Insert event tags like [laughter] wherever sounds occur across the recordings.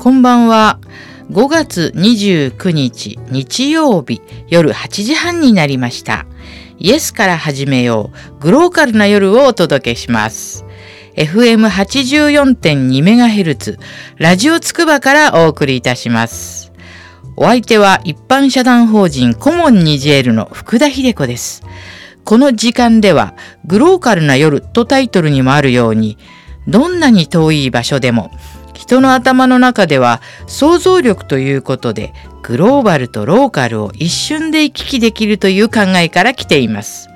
こんばんは。5月29日日曜日夜8時半になりました。イエスから始めよう。グローカルな夜をお届けします。FM84.2MHz ラジオつくばからお送りいたします。お相手は一般社団法人コモンニジェールの福田秀子です。この時間ではグローカルな夜とタイトルにもあるようにどんなに遠い場所でも人の頭の中では想像力ということでグローバルとローカルを一瞬で行き来できるという考えから来ています。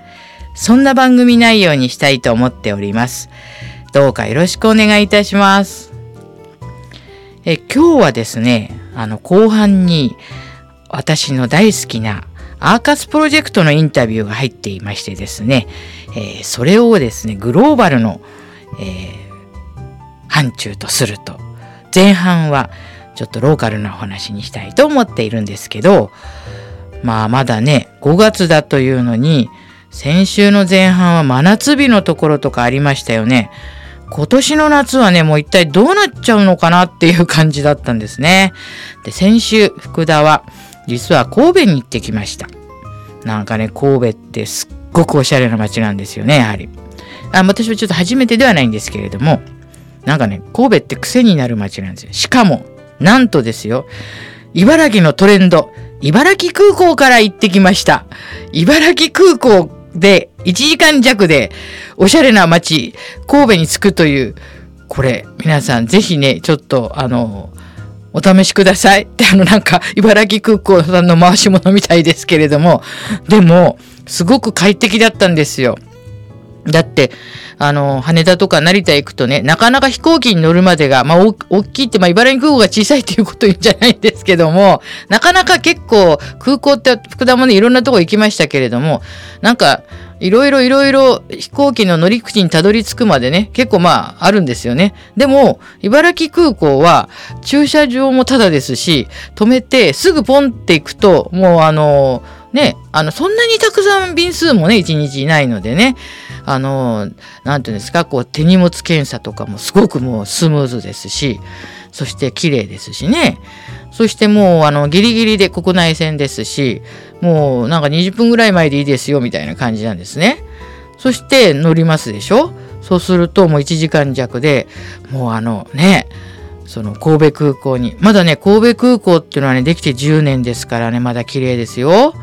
そんな番組内容にしたいと思っております。どうかよろしくお願いいたします。え今日はですね、あの後半に私の大好きなアーカスプロジェクトのインタビューが入っていましてですね、えーそれをですね、グローバルの、えー範疇とすると、前半はちょっとローカルなお話にしたいと思っているんですけど、まあまだね、5月だというのに、先週の前半は真夏日のところとかありましたよね。今年の夏はね、もう一体どうなっちゃうのかなっていう感じだったんですね。で、先週、福田は、実は神戸に行ってきました。なんかね、神戸ってすっごくおしゃれな街なんですよね、やはり。あ私はちょっと初めてではないんですけれども、なんかね、神戸って癖になる街なんですよ。しかも、なんとですよ、茨城のトレンド、茨城空港から行ってきました。茨城空港で1時間弱でおしゃれな街、神戸に着くという、これ、皆さんぜひね、ちょっと、あの、お試しください。[laughs] って、あの、なんか、茨城空港さんの回し物みたいですけれども、でも、すごく快適だったんですよ。だって、あの、羽田とか成田行くとね、なかなか飛行機に乗るまでが、まあ、大きいって、まあ、茨城空港が小さいっていうこと言うんじゃないんですけども、なかなか結構、空港って、福田もね、いろんなとこ行きましたけれども、なんか、いろいろいろいろ飛行機の乗り口にたどり着くまでね、結構まあ、あるんですよね。でも、茨城空港は、駐車場もタダですし、止めて、すぐポンって行くと、もうあの、ね、あの、そんなにたくさん便数もね、一日いないのでね、あの、なんていうんですか、こう、手荷物検査とかもすごくもうスムーズですし、そして綺麗ですしね。そしてもう、あの、ギリギリで国内線ですし、もうなんか20分ぐらい前でいいですよ、みたいな感じなんですね。そして乗りますでしょ？そうするともう1時間弱で、もうあのね、その神戸空港に、まだね、神戸空港っていうのはね、できて10年ですからね、まだ綺麗ですよ。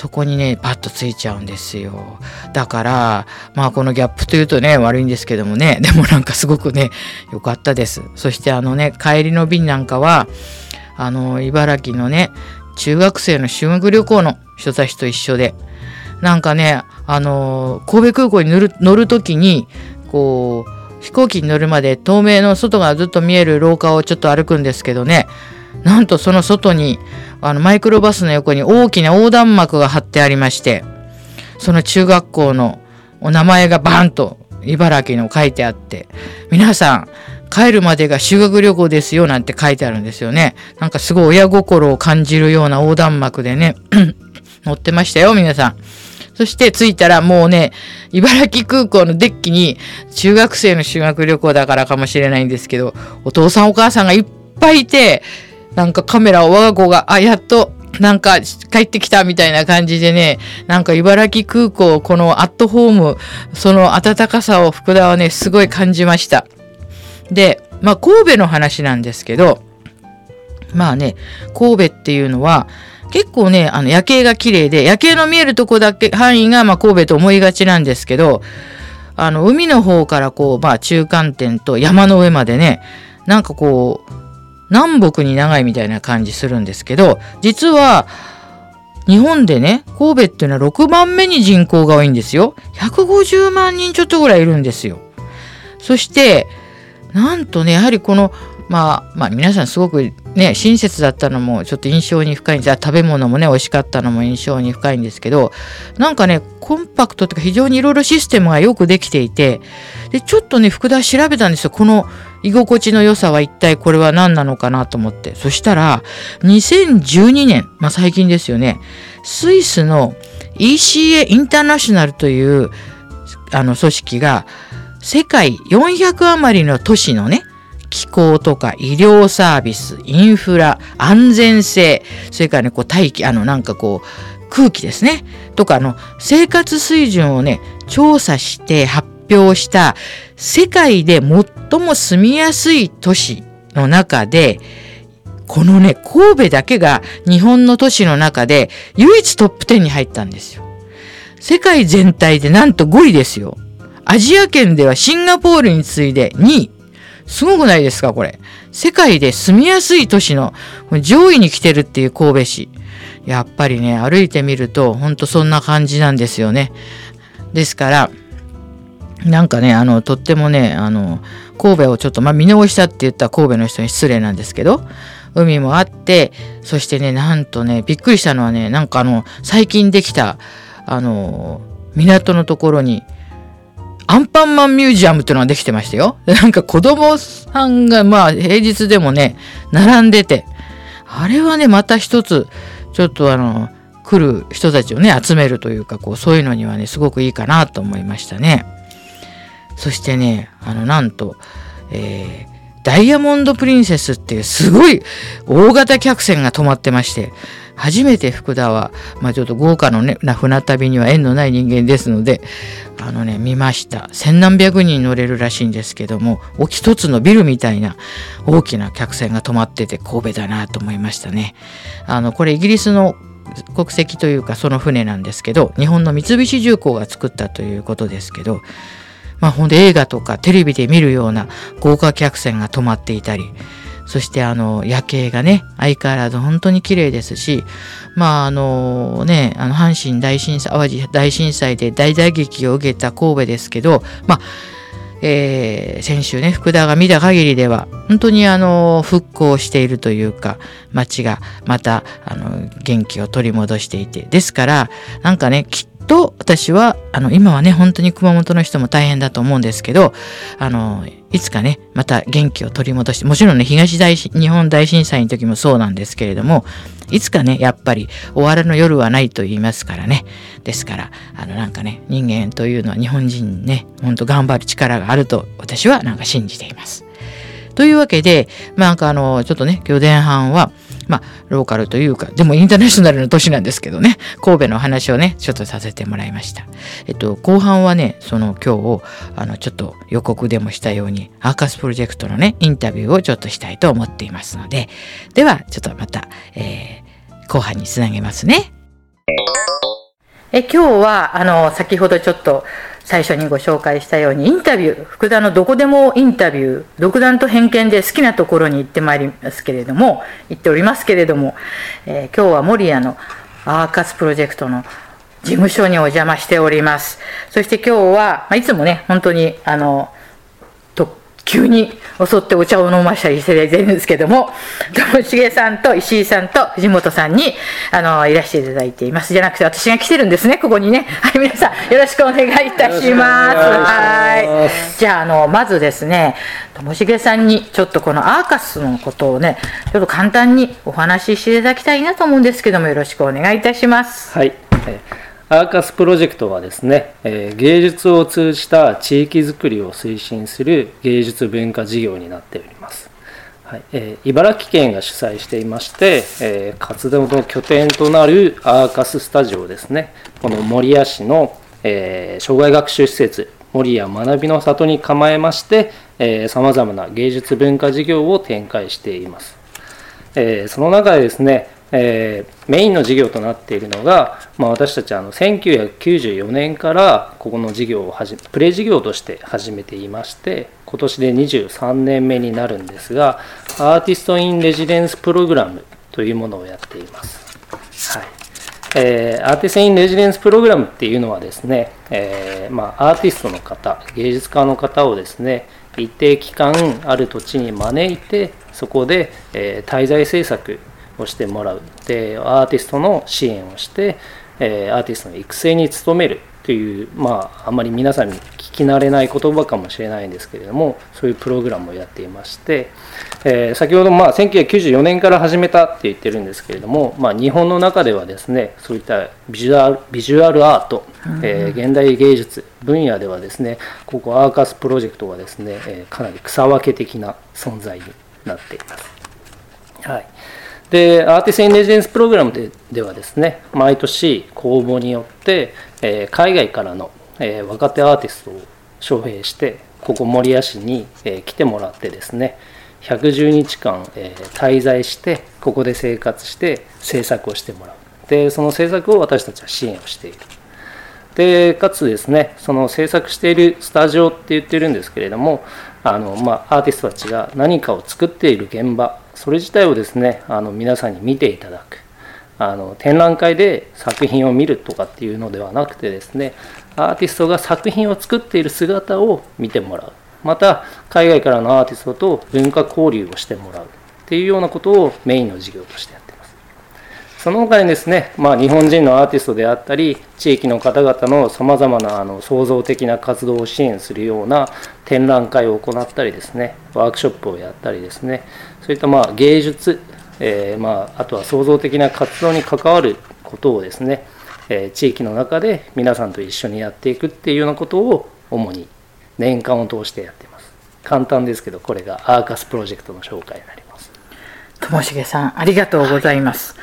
そこにね、パッとついちゃうんですよ。だから、まあこのギャップというとね、悪いんですけどもね、[laughs] でもなんかすごくね、良かったです。そしてあのね、帰りの便なんかは、あの、茨城のね、中学生の修学旅行の人たちと一緒で、なんかね、あの、神戸空港に乗る乗るときに、こう、飛行機に乗るまで透明の外がずっと見える廊下をちょっと歩くんですけどね、なんとその外に、あの、マイクロバスの横に大きな横断幕が貼ってありまして、その中学校のお名前がバーンと茨城の書いてあって、皆さん、帰るまでが修学旅行ですよなんて書いてあるんですよね。なんかすごい親心を感じるような横断幕でね、[clears throat] 載ってましたよ、皆さん。そして着いたらもうね、茨城空港のデッキに中学生の修学旅行だからかもしれないんですけど、お父さんお母さんがいっぱいいて、なんかカメラを我が子が、あ、やっと、なんか帰ってきたみたいな感じでね、なんか茨城空港、このアットホーム、その温かさを福田はね、すごい感じました。で、まあ神戸の話なんですけど、まあね、神戸っていうのは、結構ね、あの夜景が綺麗で、夜景の見えるとこだけ、範囲がまあ神戸と思いがちなんですけど、あの海の方からこう、まあ中間点と山の上までね、なんかこう、南北に長いみたいな感じするんですけど、実は、日本でね、神戸っていうのは6番目に人口が多いんですよ。150万人ちょっとぐらいいるんですよ。そして、なんとね、やはりこの、まあ、まあ皆さんすごくね、親切だったのもちょっと印象に深いんです。食べ物もね、美味しかったのも印象に深いんですけど、なんかね、コンパクトというか非常にいろいろシステムがよくできていて、で、ちょっとね、福田調べたんですよ。この居心地の良さは一体これは何なのかなと思って。そしたら、2012年、まあ最近ですよね、スイスの ECA インターナショナルというあの組織が世界400余りの都市のね、気候とか医療サービスインフラ安全性それからねこう大気あのなんかこう空気ですねとかあの生活水準をね調査して発表した世界で最も住みやすい都市の中でこのね神戸だけが日本の都市の中で唯一トップ10に入ったんですよ。世界全体でなんと5位ですよ。アジア圏ではシンガポールに次いで2位。すごくないですかこれ。世界で住みやすい都市の上位に来てるっていう神戸市。やっぱりね、歩いてみると、ほんとそんな感じなんですよね。ですから、なんかね、あの、とってもね、あの、神戸をちょっと、まあ、見直したって言った神戸の人に失礼なんですけど、海もあって、そしてね、なんとね、びっくりしたのはね、なんかあの、最近できた、あの、港のところに、アンパンマンミュージアムっていうのができてましたよ。なんか子供さんが、まあ、平日でもね、並んでて、あれはね、また一つ、ちょっとあの、来る人たちをね、集めるというか、こう、そういうのにはね、すごくいいかなと思いましたね。そしてね、あの、なんと、えー、ダイヤモンドプリンセスっていうすごい大型客船が止まってまして、初めて福田は、まあちょっと豪華のね、な船旅には縁のない人間ですので、あのね、見ました。千何百人乗れるらしいんですけども、お一つのビルみたいな大きな客船が止まってて神戸だなと思いましたね。あの、これイギリスの国籍というかその船なんですけど、日本の三菱重工が作ったということですけど、まあほんで映画とかテレビで見るような豪華客船が止まっていたり、そしてあの夜景がね、相変わらず本当に綺麗ですし、まああのね、あの阪神大震災、淡路大震災で大打撃を受けた神戸ですけど、まあえー、先週ね、福田が見た限りでは、本当にあの、復興しているというか、街がまた、あの、元気を取り戻していて。ですから、なんかね、きっと私はあの今はね本当に熊本の人も大変だと思うんですけどあのいつかねまた元気を取り戻してもちろんね東大日本大震災の時もそうなんですけれどもいつかねやっぱり終わりの夜はないと言いますからねですからあのなんかね人間というのは日本人ねほんと頑張る力があると私はなんか信じています。というわけで、ま、なんかあのちょっとね今日前半はまあ、ローカルというか、でもインターナショナルの都市なんですけどね、神戸の話をね、ちょっとさせてもらいました。えっと、後半はね、その今日、あの、ちょっと予告でもしたように、アーカスプロジェクトのね、インタビューをちょっとしたいと思っていますので、では、ちょっとまた、えー、後半につなげますね。え今日は、あの、先ほどちょっと、最初にご紹介したようにインタビュー福田のどこでもインタビュー独断と偏見で好きなところに行ってまいりますけれども行っておりますけれども、えー、今日は守谷のアーカスプロジェクトの事務所にお邪魔しております。そして今日は、まあ、いつもね本当にあの急に襲ってお茶を飲ましたりしてるんですけども、ともしげさんと石井さんと藤本さんに、あの、いらしていただいています。じゃなくて、私が来てるんですね、ここにね。はい、皆さん、よろしくお願いいたします。はい。じゃあ、あの、まずですね、ともしげさんに、ちょっとこのアーカスのことをね、ちょっと簡単にお話ししていただきたいなと思うんですけども、よろしくお願いいたします。はい。アーカスプロジェクトはですね、え芸術を通じた地域づくりを推進する芸術文化事業になっております。はいえー、茨城県が主催していまして、え、活動の拠点となるアーカススタジオですね、この守谷市の、え、障害学習施設、守谷学びの里に構えまして、さまざまな芸術文化事業を展開しています。え、その中でですね、えー、メインの事業となっているのが、まあ、私たちあの1994年からここの事業を始めプレイ事業として始めていまして今年で23年目になるんですがアーティスト・イン・レジデンス・プログラムというものをやっています、はい。えー、アーティスト・イン・レジデンス・プログラムっていうのはですね、えー、まあ、アーティストの方芸術家の方をですね一定期間ある土地に招いてそこで、え、滞在制作をしてもらう。でアーティストの支援をして、えアーティストの育成に努めるとという、まあ、あまり皆さんに聞き慣れない言葉かもしれないんですけれどもそういうプログラムをやっていまして、えー、先ほど、まあ、1994年から始めたって言ってるんですけれども、まあ、日本の中ではですねそういったビジュアルビジュアルアート、えー、現代芸術分野ではですねここアーカスプロジェクトはですね、えー、かなり草分け的な存在になっています。はいでアーティスト・インレジデンスプログラムでではですね毎年公募によって、えー、海外からの、えー、若手アーティストを招聘してここ守谷市に、えー、来てもらってですね110日間、えー、滞在してここで生活して制作をしてもらう。でその制作を私たちは支援をしている。でかつですねその制作しているスタジオって言ってるんですけれどもあの、まあ、アーティストたちが何かを作っている現場それ自体をですねあの皆さんに見ていただく。あの展覧会で作品を見るとかっていうのではなくてですねアーティストが作品を作っている姿を見てもらう。また海外からのアーティストと文化交流をしてもらうっていうようなことをメインの事業としてやっています。その他にですね、まあ、日本人のアーティストであったり地域の方々のさまざまなあの創造的な活動を支援するような展覧会を行ったりですねワークショップをやったりですねそういったまあ芸術、えー、まあ、あとは創造的な活動に関わることをですね、えー、地域の中で皆さんと一緒にやっていくっていうようなことを主に年間を通してやっています。簡単ですけどこれがアーカスプロジェクトの紹介になります。ともしげさんありがとうございます、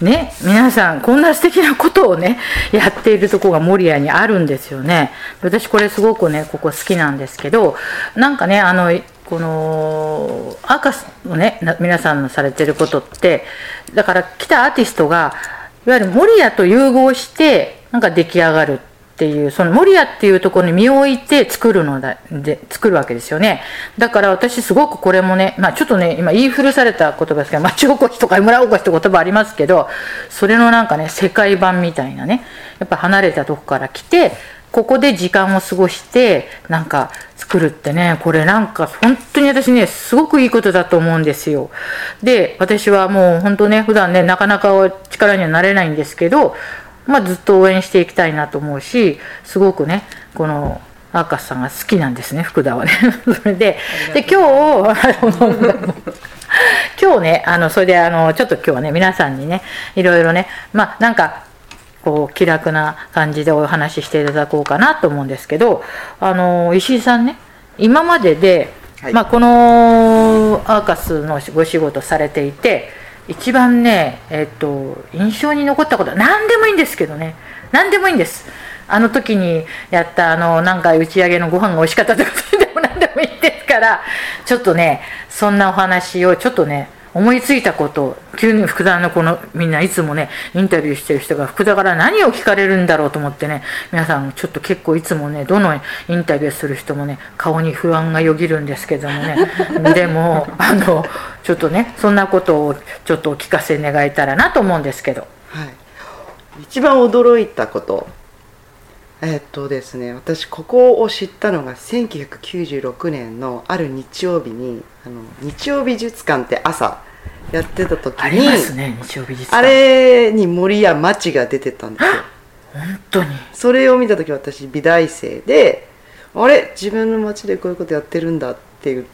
ね皆さんこんな素敵なことをねやっているとこが守谷にあるんですよね。私これすごくねここ好きなんですけどなんかねあのこのアーカスのね皆さんのされてることってだから来たアーティストがいわゆる守谷と融合してなんか出来上がるっていうその守谷っていうところに身を置いて作るのだで作るわけですよね。だから私すごくこれもねまあちょっとね今言い古された言葉ですけど町おこしとか村おこしって言葉ありますけどそれのなんかね世界版みたいなねやっぱ離れたとこから来てここで時間を過ごしてなんか作るってねこれなんか本当に私ねすごくいいことだと思うんですよ。で私はもう本当ね普段ねなかなか力にはなれないんですけどまあずっと応援していきたいなと思うしすごくねこのアーカスさんが好きなんですね福田はね。[laughs] それでで今日 [laughs] 今日ねあのそれであのちょっと今日はね皆さんにねいろいろねまあなんかこう気楽な感じでお話ししていただこうかなと思うんですけどあの石井さんね今までで、はい、まあ、このアーカスのご仕事されていて一番ね、えっと、印象に残ったことは何でもいいんですけどね。何でもいいんです。あの時にやったあのなんか打ち上げのご飯が美味しかったとか [laughs] でも何でもいいですからちょっとねそんなお話をちょっとね思いついたことを急に福田のこのみんないつもねインタビューしてる人が福田から何を聞かれるんだろうと思ってね皆さんちょっと結構いつもねどのインタビューする人もね顔に不安がよぎるんですけどもね。[laughs] でもあのちょっとねそんなことをちょっとお聞かせ願えたらなと思うんですけど。はい、一番驚いたこと。えっとですね私ここを知ったのが1996年のある日曜日にあの日曜美術館って朝やってた時にあね日曜美術館。あれに森や町が出てたんですよ。本当に。それを見た時私美大生であれ自分の町でこういうことやってるんだって言っ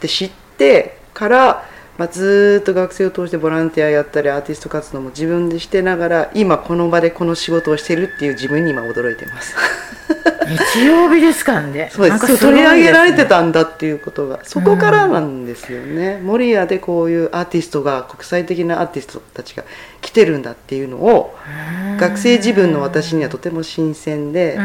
て知ってからまあ、ずっと学生を通してボランティアやったりアーティスト活動も自分でしてながら今この場でこの仕事をしてるっていう自分に今驚いてます日曜日ですかね。そうです、ね、取り上げられてたんだっていうことがそこからなんですよね、うん、守谷でこういうアーティストが国際的なアーティストたちが来てるんだっていうのを学生自分の私にはとても新鮮で、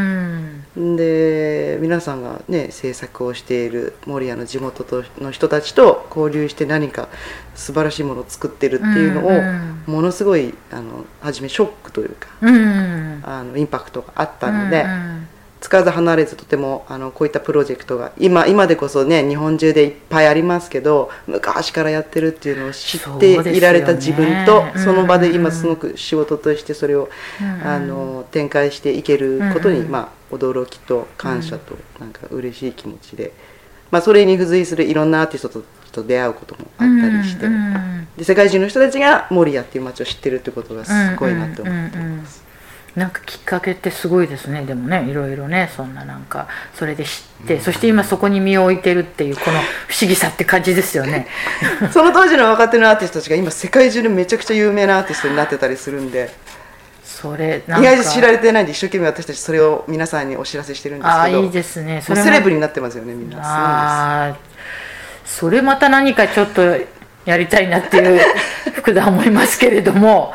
うん、で皆さんがね制作をしている守谷の地元の人たちと交流して何か素晴らしいものを作ってるっていうのをものすごいあの初めショックというか、うん、あのインパクトがあったので。うんつかず離れずとてもあのこういったプロジェクトが今今でこそね日本中でいっぱいありますけど昔からやってるっていうのを知っていられた自分とそ,、の場で今すごく仕事としてそれを、あの展開していけることに、まあ、驚きと感謝となんか嬉しい気持ちで、まあ、それに付随するいろんなアーティストとと出会うこともあったりして、で世界中の人たちが守谷っていう街を知ってるってことがすごいなと思ってます。なんかきっかけってすごいですね。でもねいろいろねそんななんかそれで知って、そして今そこに身を置いてるっていうこの不思議さって感じですよね。[laughs] その当時の若手のアーティストたちが今世界中でめちゃくちゃ有名なアーティストになってたりするんで。それ意外と知られてないんで一生懸命私たちそれを皆さんにお知らせしてるんですけど。あいいですね。それセレブになってますよねみんな。あそれまた何かちょっとやりたいなっていう [laughs] 福田思いますけれども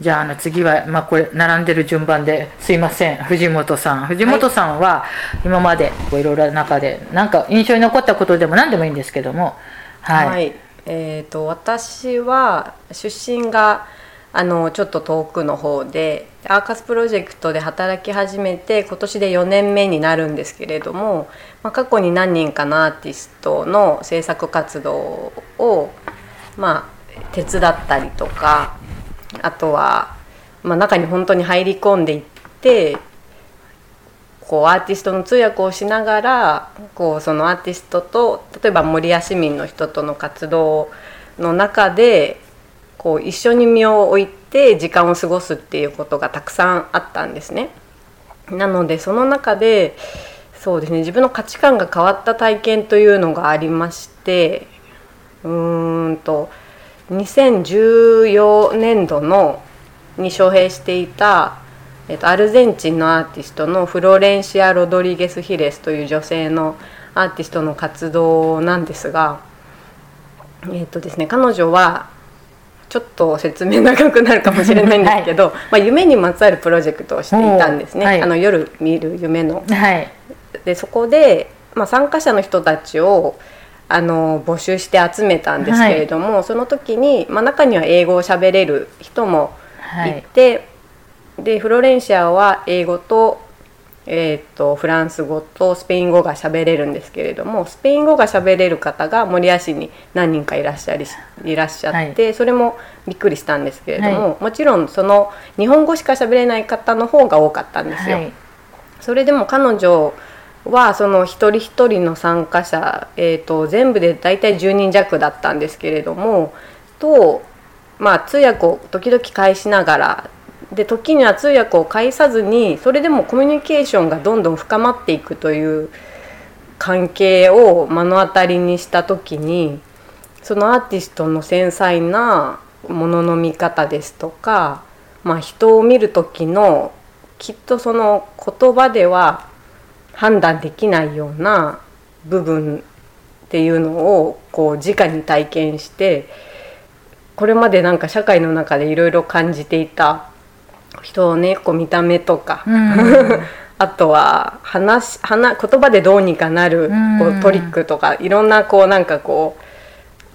じゃああの次は、まあ、これ並んでる順番ですいません藤本さん。藤本さんは今までいろいろな中で何か印象に残ったことでも何でもいいんですけども。はい、はい、えーと私は出身があのちょっと遠くの方でアーカスプロジェクトで働き始めて今年で4年目になるんですけれども、まあ、過去に何人かのアーティストの制作活動を、まあ、手伝ったりとかあとは、まあ、中に本当に入り込んでいってこうアーティストの通訳をしながらこうそのアーティストと例えば守谷市民の人との活動の中でこう一緒に身を置いて時間を過ごすっていうことがたくさんあったんですね。なのでその中でそうですね自分の価値観が変わった体験というのがありましてうーんと2014年度のに招聘していた、えっと、アルゼンチンのアーティストのフロレンシア・ロドリゲス・ヒレスという女性のアーティストの活動なんですが、えっとですね、彼女はちょっと説明長くなるかもしれないんですけど、[laughs] はい、まあ、夢にまつわるプロジェクトをしていたんですね、はい、あの夜見る夢の。はい、でそこで、まあ、参加者の人たちをあの募集して集めたんですけれども、その時に、まあ、中には英語をしゃべれる人もい。て、でフロレンシアは英語とえーと、フランス語とスペイン語が喋れるんですけれどもスペイン語が喋れる方が守谷市に何人かいらっしゃりい。らっしゃって、はい、それもびっくりしたんですけれども、はい、もちろんその日本語しか喋れない方の方が多かったんですよ。はい、それでも彼女はその一人一人の参加者、えーと、全部で大体10人弱だったんですけれどもと、まあ、通訳を時々返しながらで時には通訳を介さずにそれでもコミュニケーションがどんどん深まっていくという関係を目の当たりにした時にそのアーティストの繊細なものの見方ですとか、まあ、人を見る時のきっとその言葉では判断できないような部分っていうのをこう直に体験してこれまでなんか社会の中でいろいろ感じていた人をねこう見た目とか、うん、[laughs] あとは話話言葉でどうにかなるこうトリックとかいろんなこうなんかこう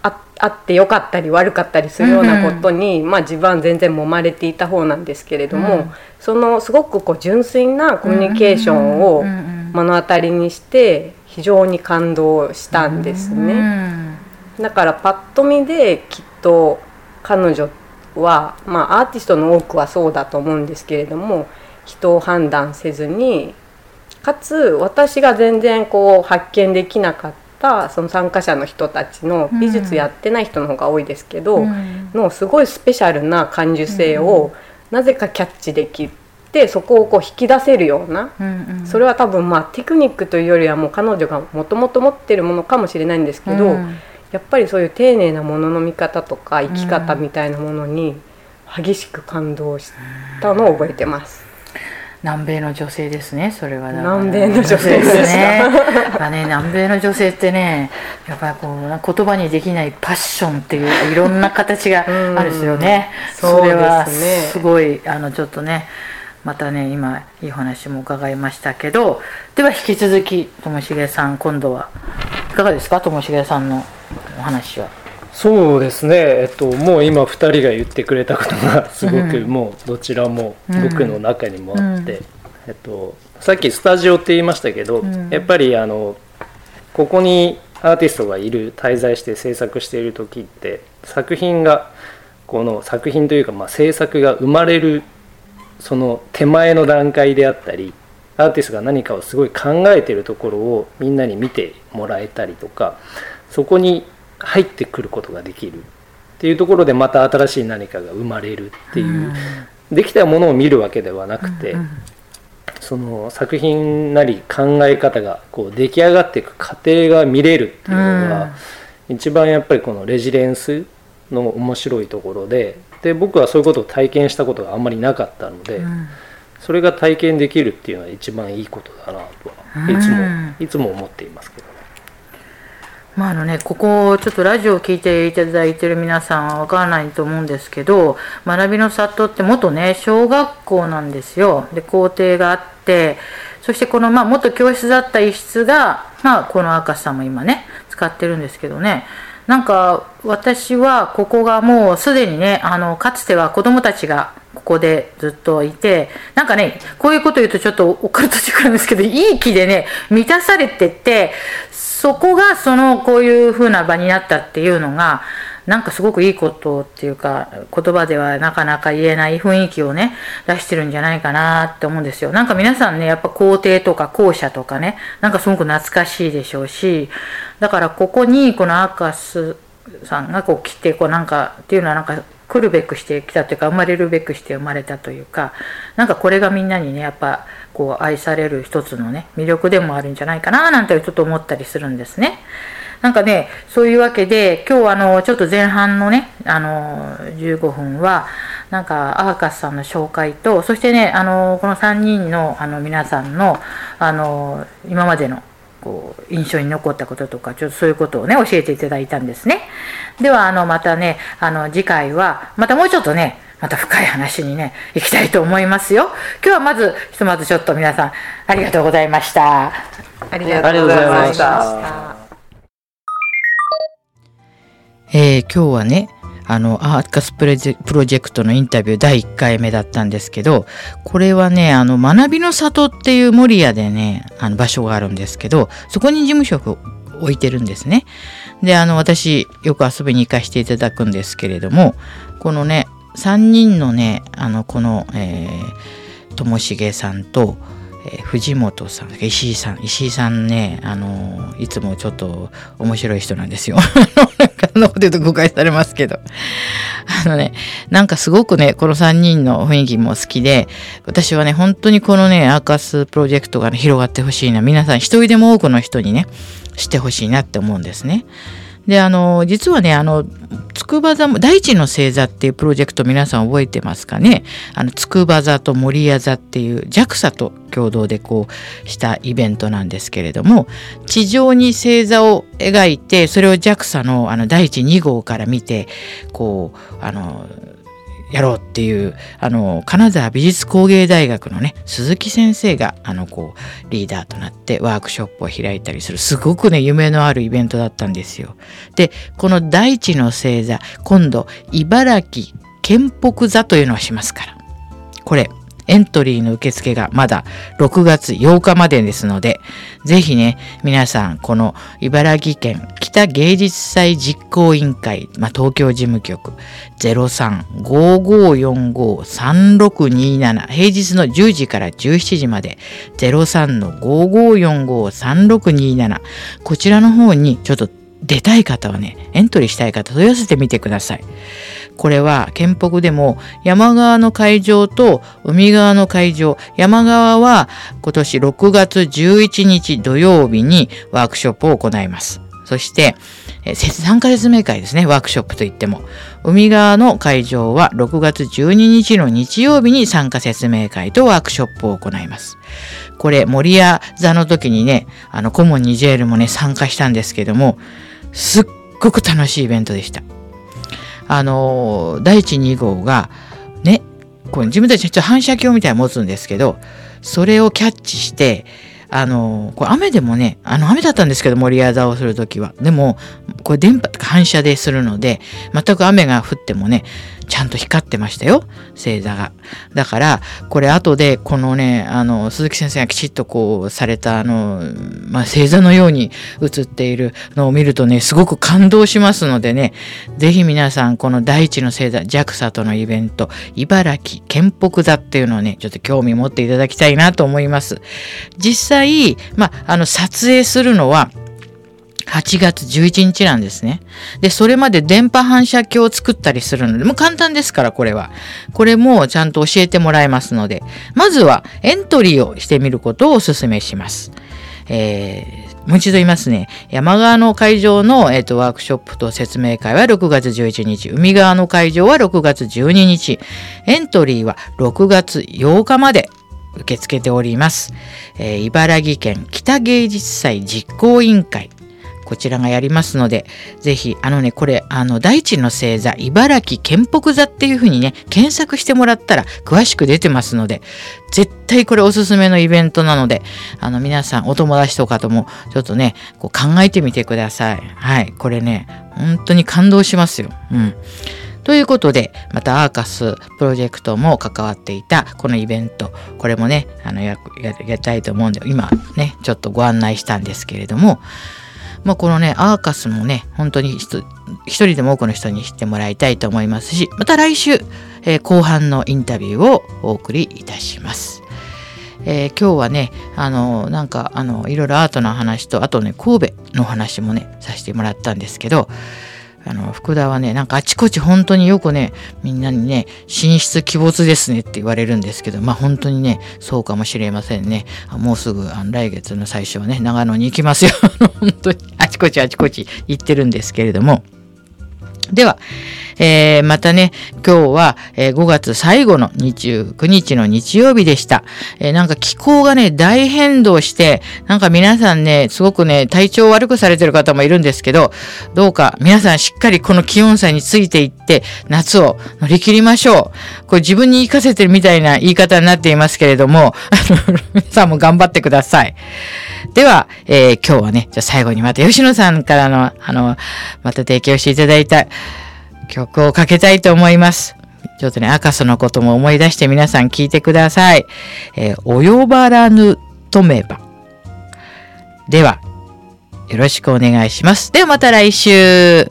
ああってよかったり悪かったりするようなことに、うん、まあ、自分は全然揉まれていた方なんですけれども、うん、そのすごくこう純粋なコミュニケーションを目の当たりにして非常に感動したんですね。だからパッと見できっと彼女は、まあ、アーティストの多くはそうだと思うんですけれども人を判断せずにかつ私が全然こう発見できなかったその参加者の人たちの美術やってない人の方が多いですけど、うん、のすごいスペシャルな感受性をなぜかキャッチできてそこをこう引き出せるような、うんうん、それは多分まあテクニックというよりはもう彼女がもともと持ってるものかもしれないんですけど。うん。やっぱりそういう丁寧なものの見方とか生き方みたいなものに激しく感動したのを覚えてます。南米の女性ですねそれは南米の女性ですね。[laughs] やね南米の女性ってねやっぱりこう言葉にできないパッションっていういろんな形があるんですよね、それはすごいあのちょっとねまたね今いい話も伺いましたけどでは引き続きともしげさん今度はいかがですか？ともしげさんのお話は。そうですね、えっと、もう今2人が言ってくれたことがすごくもうどちらも僕の中にもあって、えっと、さっきスタジオって言いましたけど、やっぱりあのここにアーティストがいる滞在して制作している時って作品がこの作品というかまあ制作が生まれるその手前の段階であったりアーティストが何かをすごい考えてるところをみんなに見てもらえたりとかそこに入ってくることができるっていうところでまた新しい何かが生まれるっていうできたものを見るわけではなくて、うんうんその作品なり考え方がこう出来上がっていく過程が見れるっていうのが、一番やっぱりこのレジデンスの面白いところでで僕はそういうことを体験したことがあんまりなかったので、うん。それが体験できるっていうのは一番いいことだなとはいつも、うんいつも思っていますけどね。まああのね、ここちょっとラジオを聞いていただいてる皆さんはわからないと思うんですけど学びの里って元ね小学校なんですよ。で校庭があってそしてこのまあ元教室だった一室がまあこの赤さんも今ね使ってるんですけどねなんか私はここがもうすでにねあのかつては子供たちがここでずっといてなんかねこういうこと言うとちょっとオカルトチックなんですけどいい気でね満たされてってそこがそのこういう風な場になったっていうのがなんかすごくいいことっていうか言葉ではなかなか言えない雰囲気をね出してるんじゃないかなって思うんですよなんか皆さんねやっぱ校庭とか校舎とかねなんかすごく懐かしいでしょうしだからここにこのアーカスさんがこう来てこうなんかっていうのはなんか来るべくしてきたというか生まれるべくして生まれたというかなんかこれがみんなにねやっぱこう愛される一つのね魅力でもあるんじゃないかななんてちょっと思ったりするんですね。なんかねそういうわけで今日あのちょっと前半のねあの15分はなんかアーカスさんの紹介とそしてねあのこの3人のあの皆さんのあの今までのこう印象に残ったこととかちょっとそういうことをね教えていただいたんですね。ではあのまたねあの次回はまたもうちょっとねまた深い話にね行きたいと思いますよ。今日はまずひとまずちょっと皆さんありがとうございました。ありがとうございました。えー今日はねあのアーカスプロジェクトのインタビュー第1回目だったんですけどこれはねあの学びの里っていう守谷でねあの場所があるんですけどそこに事務所を置いてるんですね。であの私よく遊びに行かせていただくんですけれどもこのね3人のねあのこの、えー、ともしげさんと、えー藤本さん石井さん。石井さんねあのいつもちょっと面白い人なんですよ。[laughs] なんかそんなこと言うと誤解されますけど。[laughs] あのねなんかすごくねこの3人の雰囲気も好きで私はね本当にこのねアーカスプロジェクトが、ね、広がってほしいな。皆さん一人でも多くの人にねしてほしいなって思うんですね。であの実はねあの筑波座も大地の星座っていうプロジェクト皆さん覚えてますかね？あの筑波座と守谷座っていう JAXA と共同でこうしたイベントなんですけれども地上に星座を描いてそれを JAXA のあの大地2号から見てこうあのやろうっていうあの金沢美術工芸大学のね鈴木先生があのこうリーダーとなってワークショップを開いたりするすごくね夢のあるイベントだったんですよ。でこの大地の星座今度茨城県北座というのをしますからこれエントリーの受付がまだ6月8日までですので、ぜひね、皆さん、この茨城県北芸術祭実行委員会、まあ、東京事務局03-5545-3627平日の10時から17時まで03-5545-3627こちらの方にちょっと出たい方はね、エントリーしたい方問い合わせてみてください。これは県北でも山側の会場と海側の会場山側は今年6月11日土曜日にワークショップを行います。そしてえ参加説明会ですねワークショップといっても。海側の会場は6月12日の日曜日に参加説明会とワークショップを行います。これ森屋座の時にねあのコモンニジェールもね参加したんですけどもすっごく楽しいイベントでした。あの第1、2号がねこう自分たち反射鏡みたいな持つんですけどそれをキャッチしてあのこれ雨でもねあの雨だったんですけど森屋座をするときは。でもこれ電波とか反射でするので全く雨が降ってもねちゃんと光ってましたよ星座が。だからこれ後でこのねあの鈴木先生がきちっとこうされたあの、まあ、星座のように映っているのを見るとねすごく感動しますのでねぜひ皆さんこの第一の星座 JAXA とのイベント茨城県北座っていうのをねちょっと興味持っていただきたいなと思います。実際、まあ、あの撮影するのは8月11日なんですね。で、それまで電波反射鏡を作ったりするので、もう簡単ですから、これは。これもちゃんと教えてもらえますので、まずはエントリーをしてみることをお勧めします。えー、もう一度言いますね。山側の会場の、えーと、ワークショップと説明会は6月11日。海側の会場は6月12日。エントリーは6月8日まで受け付けております。えー、茨城県北芸術祭実行委員会。こちらがやりますので、ぜひ、あのね、これ、あの、大地の星座、茨城県北座っていう風にね、検索してもらったら詳しく出てますので、絶対これおすすめのイベントなので、あの、皆さん、お友達とかとも、ちょっとね、こう考えてみてください。はい。これね、本当に感動しますよ。うん。ということで、またアーカスプロジェクトも関わっていたこのイベント、これもね、あのややりたいと思うんで、今ね、ちょっとご案内したんですけれども、まあ、このね、アーカスもね、本当に一人でも多くの人に知ってもらいたいと思いますし、また来週、えー、後半のインタビューをお送りいたします。えー、今日はね、あの、なんか、あの、いろいろアートの話と、あとね、神戸の話もね、させてもらったんですけど、あの、福田はね、なんかあちこち本当によくね、みんなにね、寝室鬼没ですねって言われるんですけど、まあ本当にね、そうかもしれませんね。もうすぐ来月の最初はね、長野に行きますよ。[laughs] 本当にあちこちあちこち行ってるんですけれども。では、えー、またね、今日は、えー、5月最後の29日の日曜日でした。えー、なんか気候がね、大変動して、なんか皆さんね、すごくね、体調悪くされてる方もいるんですけど、どうか皆さんしっかりこの気温差についていって、夏を乗り切りましょう。これ自分に言いかせてるみたいな言い方になっていますけれども、[laughs] 皆さんも頑張ってください。では、えー、今日はね、じゃ最後にまた吉野さんからの、あの、また提供していただいた、曲をかけたいと思います。ちょっとね、赤楚のことも思い出して皆さん聞いてください。えー、及ばらぬとめば。では、よろしくお願いします。ではまた来週。